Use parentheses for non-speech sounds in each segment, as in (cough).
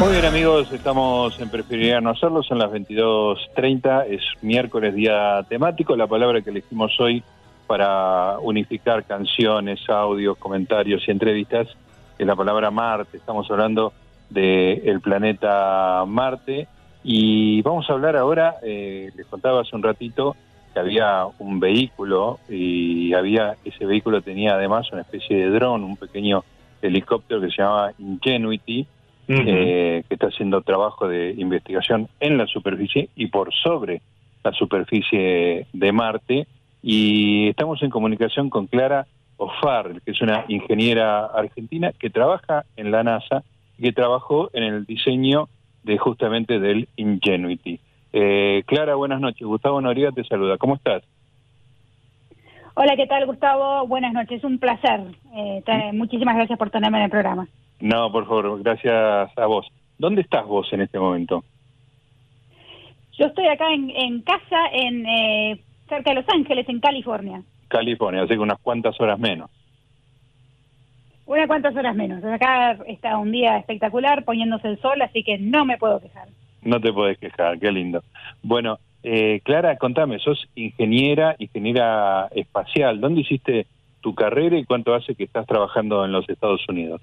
Muy bien amigos, estamos en preferiría no hacerlo, son las 22.30, es miércoles día temático, la palabra que elegimos hoy para unificar canciones, audios, comentarios y entrevistas es la palabra Marte, estamos hablando del planeta Marte y vamos a hablar ahora, eh, les contaba hace un ratito que había un vehículo y había ese vehículo tenía además una especie de dron, un pequeño helicóptero que se llamaba Ingenuity, eh, que está haciendo trabajo de investigación en la superficie y por sobre la superficie de Marte. Y estamos en comunicación con Clara Ofar, que es una ingeniera argentina que trabaja en la NASA y que trabajó en el diseño de justamente del Ingenuity. Eh, Clara, buenas noches. Gustavo Noriega te saluda. ¿Cómo estás? Hola, ¿qué tal, Gustavo? Buenas noches. Un placer. Eh, muchísimas gracias por tenerme en el programa. No, por favor, gracias a vos. ¿Dónde estás vos en este momento? Yo estoy acá en, casa, en eh, cerca de Los Ángeles, en California. California, así que unas cuantas horas menos. Unas cuantas horas menos. Acá está un día espectacular, poniéndose el sol, así que no me puedo quejar. No te puedes quejar, qué lindo. Bueno, eh, Clara, contame, sos ingeniera, ingeniera espacial. ¿Dónde hiciste tu carrera y cuánto hace que estás trabajando en los Estados Unidos?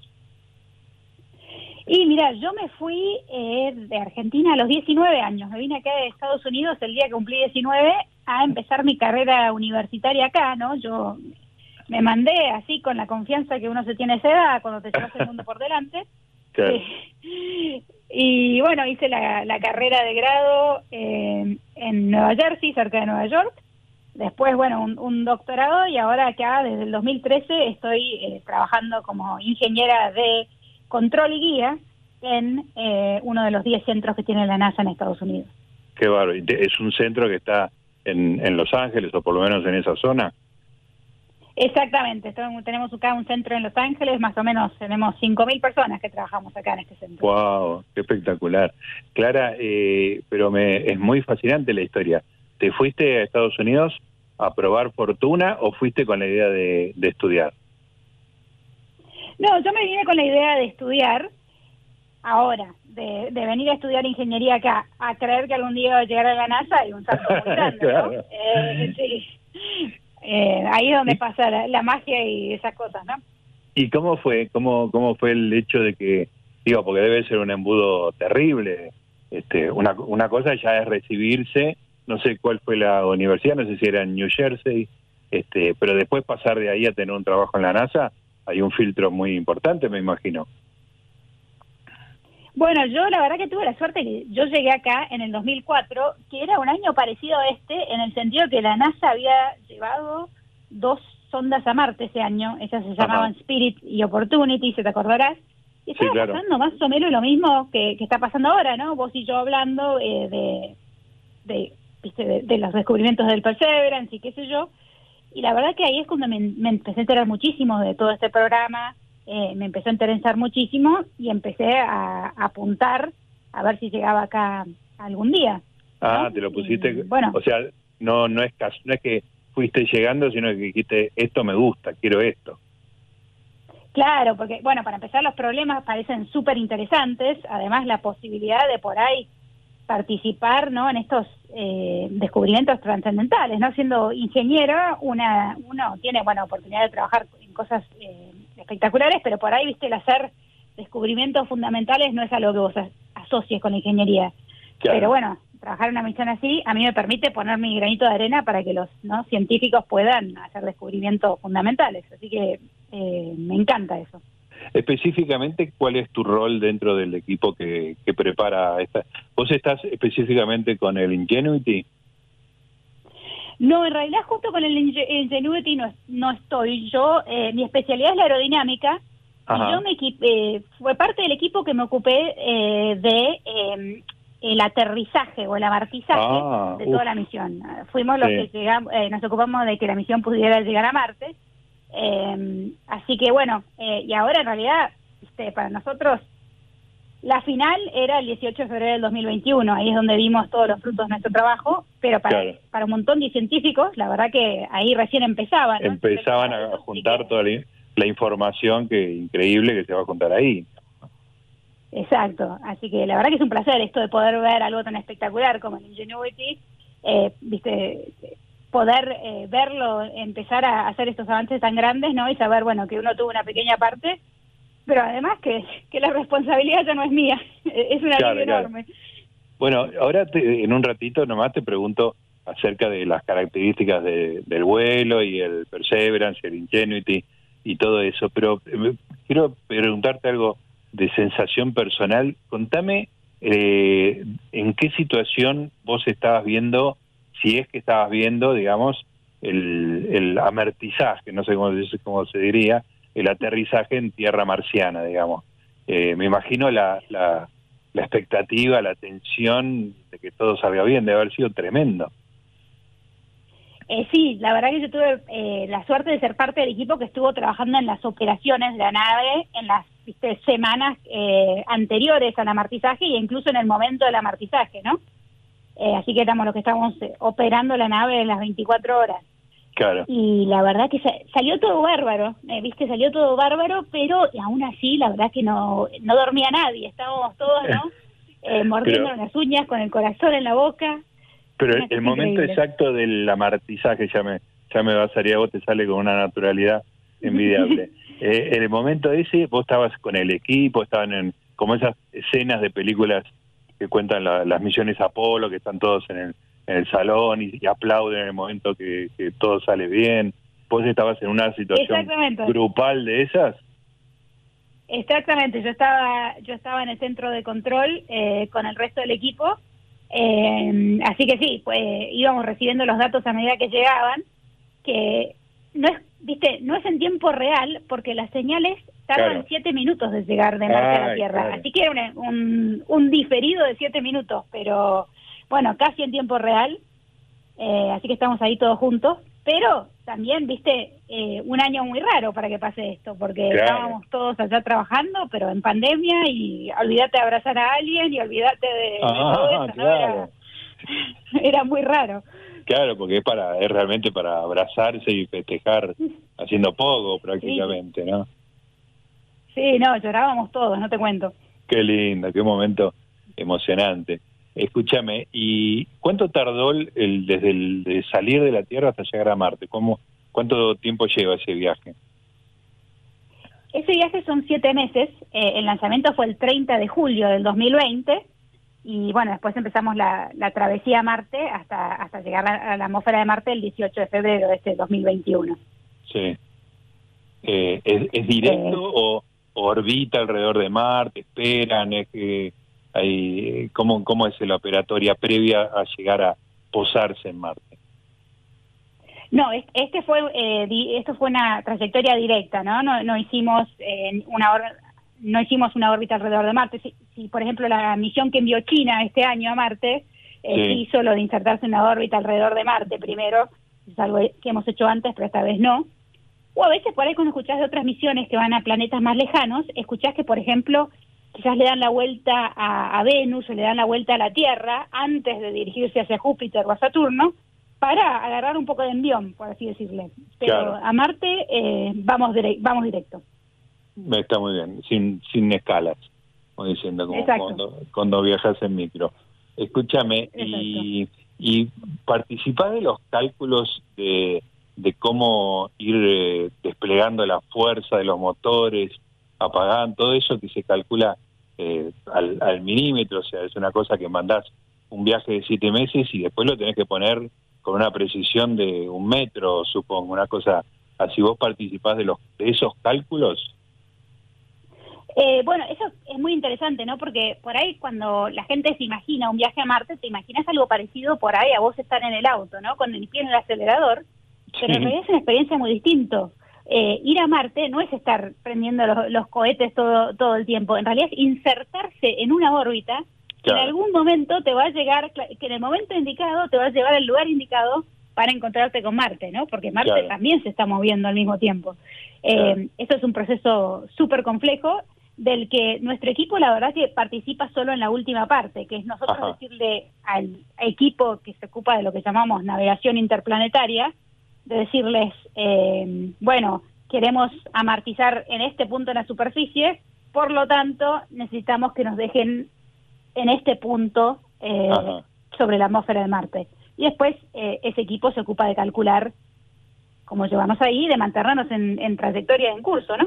Y mira, yo me fui eh, de Argentina a los 19 años. Me vine acá de Estados Unidos el día que cumplí 19 a empezar mi carrera universitaria acá, ¿no? Yo me mandé así con la confianza que uno se tiene a esa edad cuando te llevas el mundo por delante. (laughs) Eh, (laughs) y bueno, hice la, carrera de grado en Nueva Jersey, cerca de Nueva York. Después, bueno, un, doctorado y ahora acá desde el 2013 estoy eh, trabajando como ingeniera de control y guía en eh, uno de los 10 centros que tiene la NASA en Estados Unidos. Qué bárbaro. ¿Es un centro que está en, en Los Ángeles o por lo menos en esa zona? Exactamente, tenemos acá un centro en Los Ángeles, más o menos tenemos 5.000 personas que trabajamos acá en este centro. ¡Wow! ¡Qué espectacular! Clara, eh, pero me, es muy fascinante la historia. ¿Te fuiste a Estados Unidos a probar fortuna o fuiste con la idea de estudiar? No, yo me vine con la idea de estudiar ahora, de, venir a estudiar ingeniería acá, a creer que algún día iba a llegar a la NASA y un salto muy grande, ¿no? (laughs) Eh, sí. Eh, ahí es donde pasa la, magia y esas cosas, ¿no? ¿Y cómo fue? ¿Cómo, cómo fue el hecho de que, digo, porque debe ser un embudo terrible, este, una, una cosa ya es recibirse, no sé cuál fue la universidad, no sé si era en New Jersey, este, pero después pasar de ahí a tener un trabajo en la NASA, hay un filtro muy importante, me imagino. Bueno, yo la verdad que tuve la suerte que yo llegué acá en el 2004, que era un año parecido a este, en el sentido que la NASA había llevado dos sondas a Marte ese año, esas se llamaban Spirit y Opportunity, se te acordarás. Y estaba pasando más o menos lo mismo que, está pasando ahora, ¿no? Vos y yo hablando eh, de, de, de, de, los descubrimientos del Perseverance y qué sé yo. Y la verdad que ahí es cuando me, empecé a enterar muchísimo de todo este programa, eh, me empezó a interesar muchísimo y empecé a, apuntar a ver si llegaba acá algún día. Ah, te lo pusiste. bueno, o sea, no no es no es que fuiste llegando, sino que dijiste esto me gusta, quiero esto. Claro, porque bueno, para empezar los problemas parecen súper interesantes, además la posibilidad de por ahí participar ¿no? en estos eh, descubrimientos trascendentales. ¿no? Siendo ingeniero, una, uno tiene buena oportunidad de trabajar en cosas eh, espectaculares, pero por ahí, viste, el hacer descubrimientos fundamentales no es algo que vos asocies con la ingeniería. Pero bueno, trabajar en una misión así a mí me permite poner mi granito de arena para que los ¿no? científicos puedan hacer descubrimientos fundamentales. Así que eh, me encanta eso. Específicamente, ¿cuál es tu rol dentro del equipo que, prepara esta? ¿Vos estás específicamente con el Ingenuity? No, en realidad justo con el Ingenuity no, no estoy. Yo, eh, mi especialidad es la aerodinámica. Y yo me eh, fue parte del equipo que me ocupé eh, de em, el aterrizaje o el amartizaje ah, de toda la misión. Fuimos los que llegamos, nos ocupamos de que la misión pudiera llegar a Marte eh, así que bueno, eh, y ahora en realidad, este, para nosotros, la final era el 18 de febrero del 2021, ahí es donde vimos todos los frutos de nuestro trabajo, pero para, para un montón de científicos, la verdad que ahí recién empezaban. Empezaban a juntar toda la, información que increíble que se va a contar ahí. Exacto, así que la verdad que es un placer esto de poder ver algo tan espectacular como el Ingenuity, eh, viste, poder eh, verlo, empezar a hacer estos avances tan grandes, ¿no? Y saber, bueno, que uno tuvo una pequeña parte, pero además que, que la responsabilidad ya no es mía, (laughs) es una claro, enorme. Bueno, ahora en un ratito nomás te pregunto acerca de las características del vuelo y el Perseverance, el Ingenuity y todo eso, pero eh, quiero preguntarte algo de sensación personal. Contame eh, en qué situación vos estabas viendo, si es que estabas viendo, digamos, el, el amartizaje, no sé cómo, cómo se diría, el aterrizaje en tierra marciana, digamos. Eh, me imagino la, la, la expectativa, la tensión de que todo salga bien, debe haber sido tremendo. Eh, sí, la verdad que yo tuve eh, la suerte de ser parte del equipo que estuvo trabajando en las operaciones de la nave en las semanas eh, anteriores al amartizaje e incluso en el momento del amartizaje, ¿no? Eh, así que estamos los que estamos operando la nave en las 24 horas. Claro. Y la verdad que salió todo bárbaro, ¿viste? Salió todo bárbaro, pero aún así la verdad que no, no dormía nadie, estábamos todos, ¿no? mordiendo las uñas, con el corazón en la boca. Pero el, momento exacto del amartizaje ya me, ya me basaría, vos te sale con una naturalidad envidiable. (laughs) eh, en el momento ese vos estabas con el equipo, estaban en como esas escenas de películas que cuentan las misiones Apolo, que están todos en el, en el salón y, aplauden en el momento que, que todo sale bien. ¿Vos estabas en una situación grupal de esas? Exactamente, yo estaba yo estaba en el centro de control eh, con el resto del equipo eh, así que sí, pues íbamos recibiendo los datos a medida que llegaban, que no es, viste, no es en tiempo real porque las señales tardan siete minutos de llegar de Marte a la Tierra, así que era un, un, diferido de siete minutos, pero bueno, casi en tiempo real, eh, así que estamos ahí todos juntos, pero también, viste, eh, un año muy raro para que pase esto, porque estábamos todos allá trabajando, pero en pandemia y olvídate de abrazar a alguien y olvídate de, ah, todo eso, ¿no? (laughs) Era, muy raro. Claro, porque es para es realmente para abrazarse y festejar (laughs) haciendo poco prácticamente, ¿no? Sí, no, llorábamos todos, no te cuento. Qué lindo, qué momento emocionante. Escúchame, ¿y cuánto tardó el, desde el de salir de la Tierra hasta llegar a Marte? ¿Cómo, ¿Cuánto tiempo lleva ese viaje? Ese viaje son siete meses. Eh, el lanzamiento fue el 30 de julio del 2020 y bueno, después empezamos la, travesía a Marte hasta, hasta llegar a, la atmósfera de Marte el 18 de febrero de este 2021. Sí. Eh, ¿es, directo eh. o, orbita alrededor de Marte? ¿Esperan? ¿Es que hay, ¿cómo, ¿Cómo es la operatoria previa a llegar a posarse en Marte? No, este fue eh, esto fue una trayectoria directa, ¿no? No, no hicimos eh, una no hicimos una órbita alrededor de Marte. Si, por ejemplo la misión que envió China este año a Marte eh, hizo lo de insertarse en una órbita alrededor de Marte primero, es algo que hemos hecho antes, pero esta vez no. O a veces por ahí cuando escuchás de otras misiones que van a planetas más lejanos, escuchás que por ejemplo quizás le dan la vuelta a, Venus o le dan la vuelta a la Tierra antes de dirigirse hacia Júpiter o a Saturno para agarrar un poco de envión, por así decirle. Pero a Marte eh, vamos, vamos directo. Está muy bien, sin, sin escalas, como diciendo, como cuando, cuando viajas en micro. Escúchame, y, y participás de los cálculos de, de cómo ir eh, desplegando la fuerza de los motores, apagando, todo eso que se calcula eh, al, al milímetro, o sea, es una cosa que mandás un viaje de siete meses y después lo tenés que poner con una precisión de un metro, supongo, una cosa así. ¿Vos participás de, los, de esos cálculos? Eh, bueno, eso es muy interesante, ¿no? Porque por ahí cuando la gente se imagina un viaje a Marte, te imaginas algo parecido por ahí a vos estar en el auto, ¿no? Con el pie en el acelerador, pero en realidad es una experiencia muy distinto. Eh, ir a Marte no es estar prendiendo los, cohetes todo, todo el tiempo, en realidad es insertarse en una órbita que en algún momento te va a llegar, que en el momento indicado te va a llevar al lugar indicado para encontrarte con Marte, ¿no? Porque Marte también se está moviendo al mismo tiempo. Eh, esto es un proceso súper complejo del que nuestro equipo la verdad que participa solo en la última parte, que es nosotros decirle al equipo que se ocupa de lo que llamamos navegación interplanetaria, de decirles, eh, bueno, queremos amartizar en este punto en la superficie, Por lo tanto, necesitamos que nos dejen en este punto eh, sobre la atmósfera de Marte. Y después eh, ese equipo se ocupa de calcular cómo llevamos ahí de mantenernos en, en trayectoria en curso, ¿no?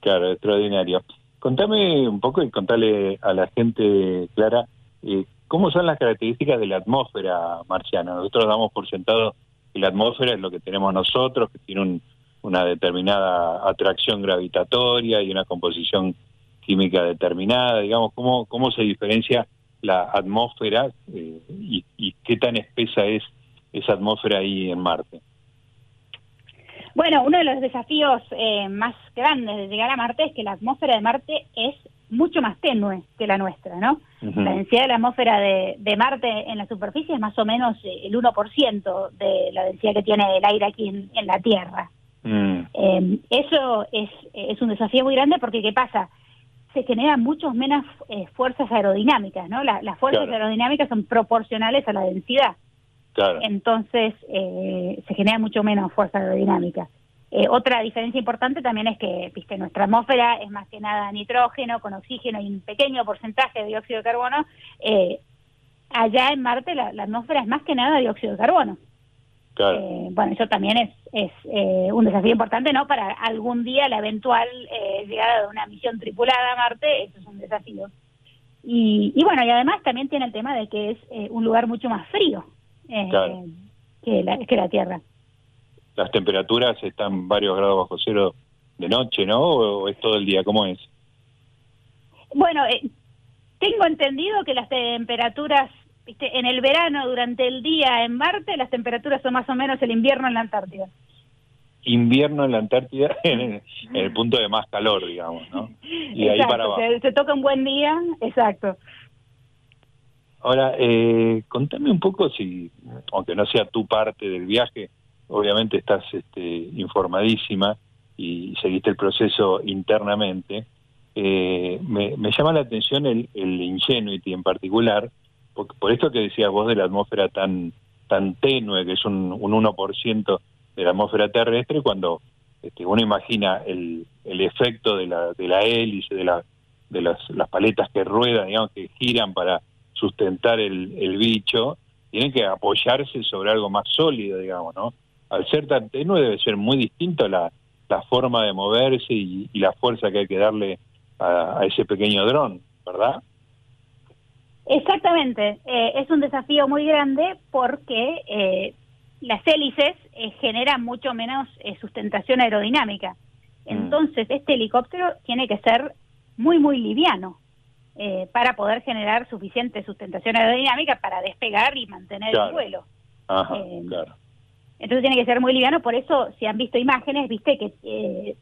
Claro, extraordinario. Contame un poco y contale a la gente, Clara, eh, cómo son las características de la atmósfera marciana. Nosotros damos por sentado la atmósfera es lo que tenemos nosotros, que tiene una determinada atracción gravitatoria y una composición química determinada, digamos, cómo, cómo se diferencia la atmósfera eh, y, qué tan espesa es esa atmósfera ahí en Marte. Bueno, uno de los desafíos eh, más grandes de llegar a Marte es que la atmósfera de Marte es mucho más tenue que la nuestra, ¿no? La densidad de la atmósfera de, Marte en la superficie es más o menos eh, el 1% de la densidad que tiene el aire aquí en, la Tierra. Mm. eso es, es un desafío muy grande porque, ¿qué pasa? se generan muchos menos eh, fuerzas aerodinámicas, ¿no? las fuerzas aerodinámicas son proporcionales a la densidad. Entonces, eh, se genera mucho menos fuerza aerodinámica. Eh, otra diferencia importante también es que, viste, nuestra atmósfera es más que nada nitrógeno, con oxígeno y un pequeño porcentaje de dióxido de carbono. allá en Marte la, atmósfera es más que nada dióxido de carbono. Eh, bueno, eso también es, es eh, un desafío importante, ¿no? Para algún día la eventual eh, llegada de una misión tripulada a Marte, eso es un desafío. Y, y bueno, y además también tiene el tema de que es un lugar mucho más frío que, la, que la Tierra. Las temperaturas están varios grados bajo cero de noche, ¿no? ¿O es todo el día? ¿Cómo es? Bueno, tengo entendido que las temperaturas en el verano, durante el día en Marte, las temperaturas son más o menos el invierno en la Antártida. Invierno en la Antártida (laughs) en el, punto de más calor, digamos, ¿no? (laughs) Y ahí para abajo. Se, toca un buen día, exacto. Ahora, eh, contame un poco si, aunque no sea tu parte del viaje, obviamente estás este, informadísima y seguiste el proceso internamente. Eh, me, llama la atención el, el Ingenuity en particular, por, esto que decías vos de la atmósfera tan tan tenue, que es un, un 1% de la atmósfera terrestre, cuando este, uno imagina el, el efecto de la, de la hélice, de, la, de las, las paletas que ruedan, digamos, que giran para sustentar el, el bicho, tienen que apoyarse sobre algo más sólido, digamos, ¿no? Al ser tan tenue debe ser muy distinto la, la forma de moverse y, la fuerza que hay que darle a, a ese pequeño dron, ¿verdad? Exactamente, eh, es un desafío muy grande porque eh, las hélices eh, generan mucho menos sustentación aerodinámica. Mm. Entonces, este helicóptero tiene que ser muy, muy liviano para poder generar suficiente sustentación aerodinámica para despegar y mantener el vuelo. Entonces tiene que ser muy liviano, por eso si han visto imágenes, viste que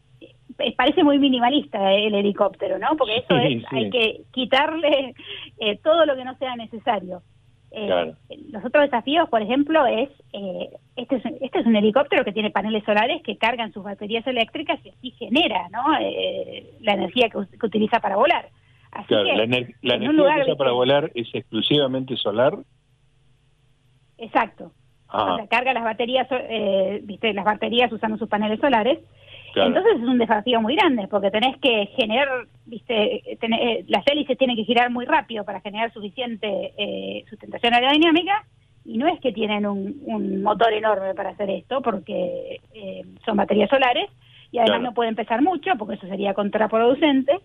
parece muy minimalista el helicóptero, ¿no? Porque eso es, hay que quitarle eh, todo lo que no sea necesario. Eh, los otros desafíos, por ejemplo, es, eh, este es este es un helicóptero que tiene paneles solares que cargan sus baterías eléctricas y así genera, ¿no? la energía que, utiliza para volar. claro, la, energía que utiliza para volar es exclusivamente solar. Exacto. Carga las baterías, viste, las baterías usando sus paneles solares entonces es un desafío muy grande porque tenés que generar, viste, eh, las hélices tienen que girar muy rápido para generar suficiente eh, sustentación aerodinámica y no es que tienen un, motor enorme para hacer esto porque eh, son baterías solares y además no pueden pesar mucho porque eso sería contraproducente.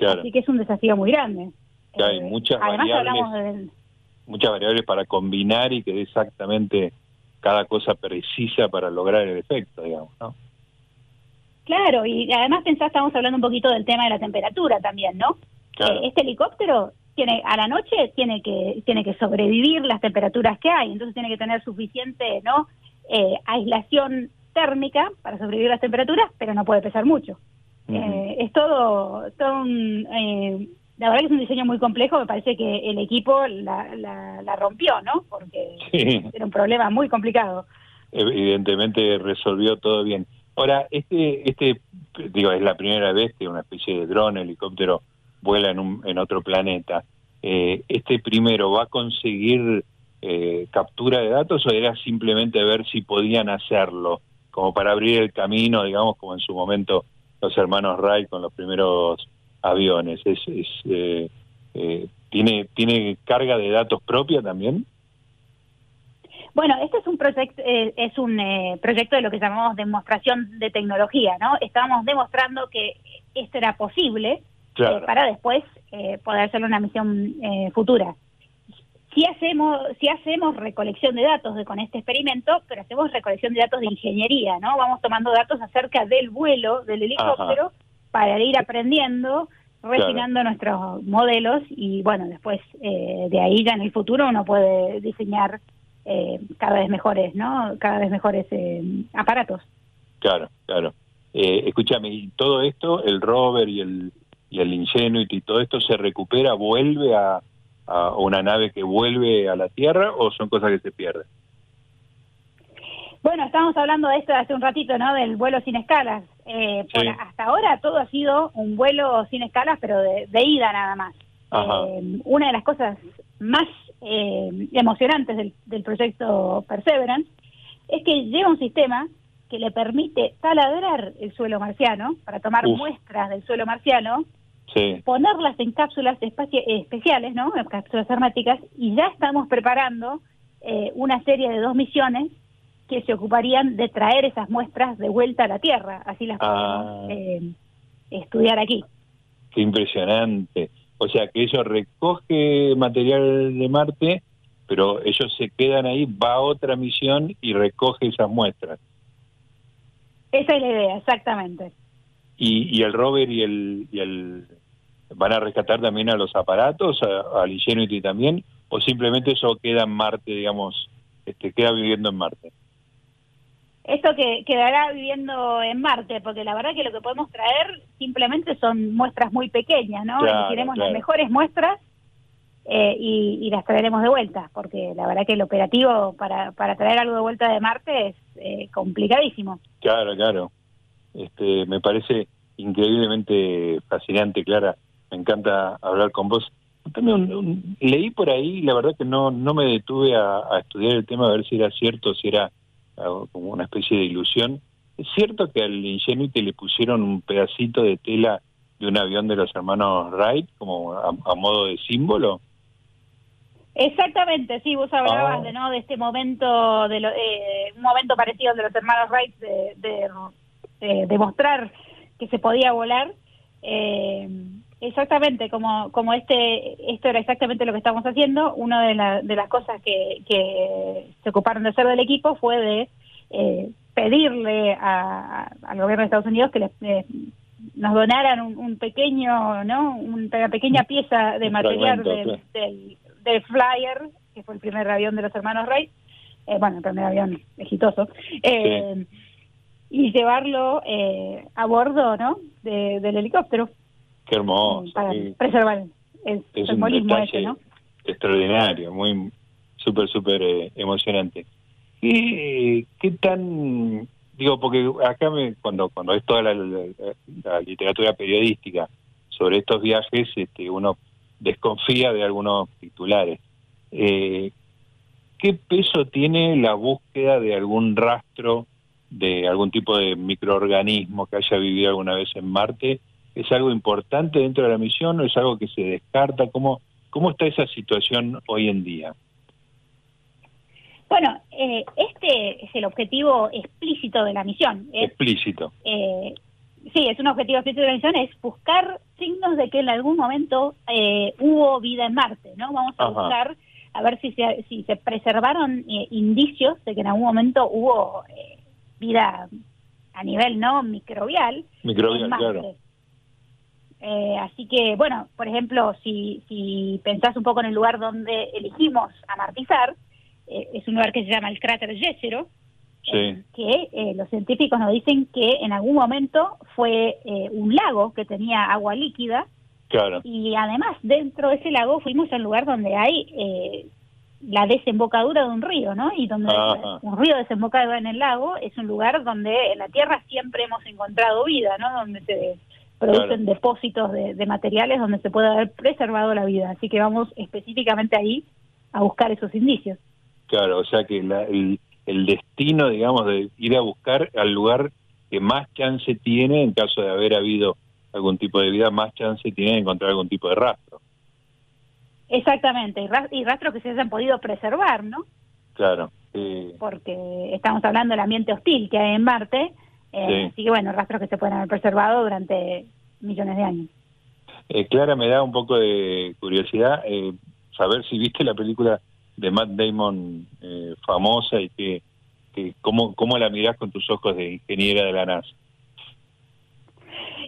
Así que es un desafío muy grande. hay muchas variables, muchas variables para combinar y que exactamente cada cosa precisa para lograr el efecto, digamos, ¿no? Claro, y además pensás, estamos hablando un poquito del tema de la temperatura también, ¿no? Eh, este helicóptero tiene a la noche tiene que tiene que sobrevivir las temperaturas que hay, entonces tiene que tener suficiente, ¿no? Eh, aislación térmica para sobrevivir las temperaturas, pero no puede pesar mucho. Eh, es todo, todo un, la verdad que es un diseño muy complejo, me parece que el equipo la, la, rompió, ¿no? Porque era un problema muy complicado. Evidentemente resolvió todo bien. Ahora, este, este, digo, es la primera vez que una especie de dron, helicóptero, vuela en, un, en otro planeta. Eh, ¿Este primero va a conseguir eh, captura de datos o era simplemente ver si podían hacerlo, como para abrir el camino, digamos, como en su momento los hermanos Wright con los primeros aviones. Es, es tiene tiene carga de datos propia también. Bueno, este es un proyecto es un proyecto de lo que llamamos demostración de tecnología, ¿no? Estábamos demostrando que esto era posible para después poder hacer una misión futura si hacemos, si hacemos recolección de datos de, con este experimento, pero hacemos recolección de datos de ingeniería, ¿no? Vamos tomando datos acerca del vuelo del helicóptero para ir aprendiendo, refinando nuestros modelos y bueno, después eh, de ahí ya en el futuro uno puede diseñar eh, cada vez mejores, ¿no? Cada vez mejores eh, aparatos. Claro, claro. escúchame, y todo esto, el rover y el, y el Ingenuity y todo esto se recupera, vuelve a a una nave que vuelve a la Tierra o son cosas que se pierden? Bueno, estamos hablando de esto hace un ratito, ¿no? Del vuelo sin escalas. Eh, hasta ahora todo ha sido un vuelo sin escalas, pero de, ida nada más. Eh, una de las cosas más eh, emocionantes del, del, proyecto Perseverance es que lleva un sistema que le permite taladrar el suelo marciano para tomar muestras del suelo marciano ponerlas en cápsulas especiales, ¿no? En cápsulas herméticas, y ya estamos preparando eh, una serie de dos misiones que se ocuparían de traer esas muestras de vuelta a la Tierra, así las podemos ah. eh, estudiar aquí. Qué impresionante. O sea, que ellos recoge material de Marte, pero ellos se quedan ahí, va a otra misión y recoge esas muestras. Esa es la idea, exactamente. Y, y el rover y el, y el van a rescatar también a los aparatos, al Ingenuity también, o simplemente eso queda en Marte, digamos, este, queda viviendo en Marte. Esto que quedará viviendo en Marte, porque la verdad que lo que podemos traer simplemente son muestras muy pequeñas, ¿no? Queremos las mejores muestras eh, y, las traeremos de vuelta, porque la verdad que el operativo para, para traer algo de vuelta de Marte es eh, complicadísimo. Claro, claro. Este, me parece increíblemente fascinante, Clara me encanta hablar con vos. También leí por ahí, la verdad que no, no me detuve a, estudiar el tema, a ver si era cierto, si era como una especie de ilusión. ¿Es cierto que al Ingenuity le pusieron un pedacito de tela de un avión de los hermanos Wright como a, modo de símbolo? Exactamente, sí, vos hablabas ah. de no de este momento, de eh, un momento parecido al de los hermanos Wright, de, de, demostrar que se podía volar. Eh, Exactamente, como, como este, esto era exactamente lo que estamos haciendo, una de, de las cosas que, que, se ocuparon de hacer del equipo fue de eh, pedirle al gobierno de Estados Unidos que les, eh, nos donaran un, pequeño, ¿no? Una pequeña pieza de material del, del, Flyer, que fue el primer avión de los hermanos Wright, eh, bueno, el primer avión exitoso, y llevarlo a bordo, ¿no? del helicóptero. Qué hermoso. Para preservar el es simbolismo ese, ¿no? Extraordinario, muy súper, súper eh, emocionante. ¿Qué, ¿Qué tan digo porque acá me, cuando cuando es toda la, literatura periodística sobre estos viajes este uno desconfía de algunos titulares eh, qué peso tiene la búsqueda de algún rastro de algún tipo de microorganismo que haya vivido alguna vez en Marte ¿Es algo importante dentro de la misión o es algo que se descarta? ¿Cómo, cómo está esa situación hoy en día? Bueno, eh, este es el objetivo explícito de la misión. explícito. Eh, sí, es un objetivo explícito de la misión, es buscar signos de que en algún momento eh, hubo vida en Marte, ¿no? Vamos a buscar a ver si se, si se preservaron indicios de que en algún momento hubo vida a nivel no microbial. Microbial, claro. Eh, así que, bueno, por ejemplo, si, si pensás un poco en el lugar donde elegimos amartizar, eh, es un lugar que se llama el cráter Jezero, eh, que los científicos nos dicen que en algún momento fue un lago que tenía agua líquida. Claro. Y además, dentro de ese lago fuimos al lugar donde hay la desembocadura de un río, ¿no? Y donde un río desembocado en el lago es un lugar donde en la Tierra siempre hemos encontrado vida, ¿no? Donde se producen depósitos de, materiales donde se puede haber preservado la vida. Así que vamos específicamente ahí a buscar esos indicios. Claro, o sea que el, el destino, digamos, de ir a buscar al lugar que más chance tiene en caso de haber habido algún tipo de vida, más chance tiene de encontrar algún tipo de rastro. Exactamente, y, rastros que se hayan podido preservar, ¿no? Claro. Porque estamos hablando del ambiente hostil que hay en Marte, eh, así que bueno, rastros que se pueden haber preservado durante millones de años. Eh, Clara, me da un poco de curiosidad eh, saber si viste la película de Matt Damon eh, famosa y que, que cómo, cómo la mirás con tus ojos de ingeniera de la NASA.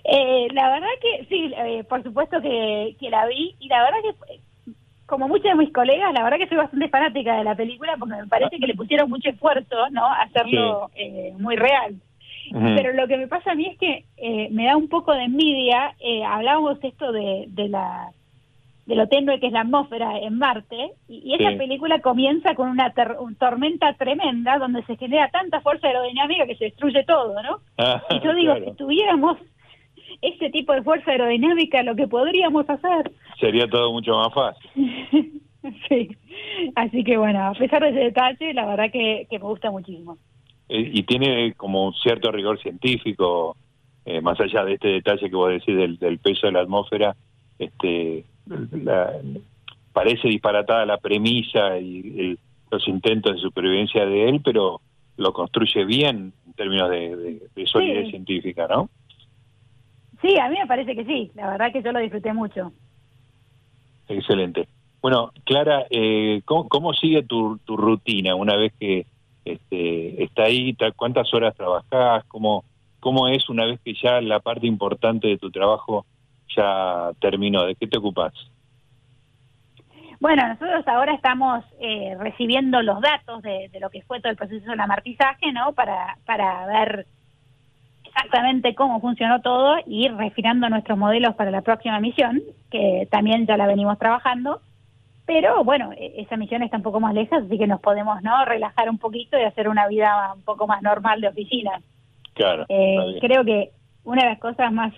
Eh, la verdad que sí, eh, por supuesto que, que la vi y la verdad que como muchos de mis colegas, la verdad que soy bastante fanática de la película porque me parece que le pusieron mucho esfuerzo, ¿no? A hacerlo eh, muy real. Pero lo que me pasa a mí es que eh, me da un poco de envidia. Eh, hablábamos esto de, de la de lo tenue que es la atmósfera en Marte, y, esa película comienza con una tormenta tremenda donde se genera tanta fuerza aerodinámica que se destruye todo, ¿no? Ah, y yo digo, si tuviéramos ese tipo de fuerza aerodinámica, lo que podríamos hacer... Sería todo mucho más fácil. (laughs) sí, así que bueno, a pesar de ese detalle, la verdad que, que me gusta muchísimo. Eh, y tiene como un cierto rigor científico, eh, más allá de este detalle que vos decís del, del peso de la atmósfera, este parece disparatada la premisa y los intentos de supervivencia de él, pero lo construye bien en términos de, solidez científica, ¿no? Sí, a mí me parece que sí, la verdad que yo lo disfruté mucho. Excelente. Bueno, Clara, eh, ¿cómo, sigue tu, tu rutina una vez que este, está ahí, cuántas horas trabajás, cómo, cómo es una vez que ya la parte importante de tu trabajo ya terminó, ¿de qué te ocupas? Bueno, nosotros ahora estamos eh, recibiendo los datos de, lo que fue todo el proceso del amartizaje, ¿no? Para, para ver exactamente cómo funcionó todo y ir refinando nuestros modelos para la próxima misión, que también ya la venimos trabajando. Pero bueno, e-, esa misión está un poco más lejos, así que nos podemos no relajar un poquito y hacer una vida un poco más normal de oficina. Claro. Eh, creo que una de las cosas más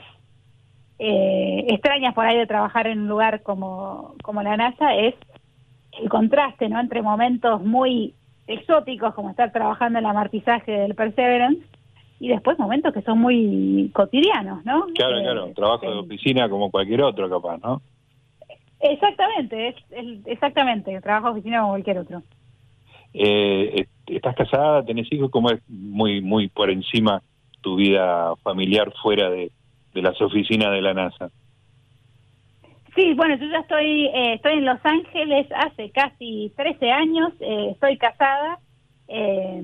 eh, extrañas por ahí de trabajar en un lugar como, como la NASA es el contraste no entre momentos muy exóticos como estar trabajando en el amartizaje del Perseverance y después momentos que son muy cotidianos, ¿no? Claro, claro, trabajo de oficina como cualquier otro capaz, ¿no? Exactamente, es, exactamente, trabajo oficina como cualquier otro. Eh, ¿Estás casada? ¿Tenés hijos? ¿Cómo es muy, muy por encima tu vida familiar fuera de, de las oficinas de la NASA? Sí, bueno, yo ya estoy, eh, estoy en Los Ángeles hace casi 13 años, eh, estoy casada, eh,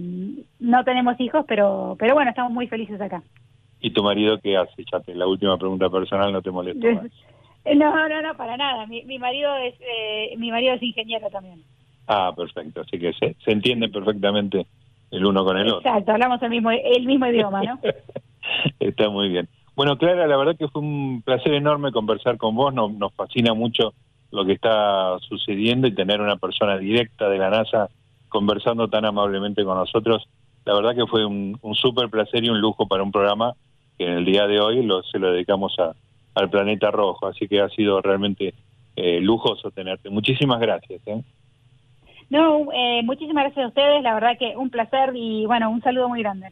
no tenemos hijos, pero, pero bueno, estamos muy felices acá. ¿Y tu marido qué hace? Ya la última pregunta personal no te molesta. (laughs) (laughs) No, no, no, para nada. Mi, mi marido es mi marido es ingeniero también. Ah, perfecto. Así que se, se entiende perfectamente el uno con el otro. Exacto, hablamos el mismo el mismo idioma, ¿no? (laughs) Está muy bien. Bueno, Clara, la verdad que fue un placer enorme conversar con vos, nos, nos fascina mucho lo que está sucediendo y tener una persona directa de la NASA conversando tan amablemente con nosotros. La verdad que fue un, un súper placer y un lujo para un programa que en el día de hoy lo, se lo dedicamos a, al planeta rojo, así que ha sido realmente eh, lujoso tenerte. Muchísimas gracias. ¿eh? No, eh, muchísimas gracias a ustedes, la verdad que un placer y bueno, un saludo muy grande.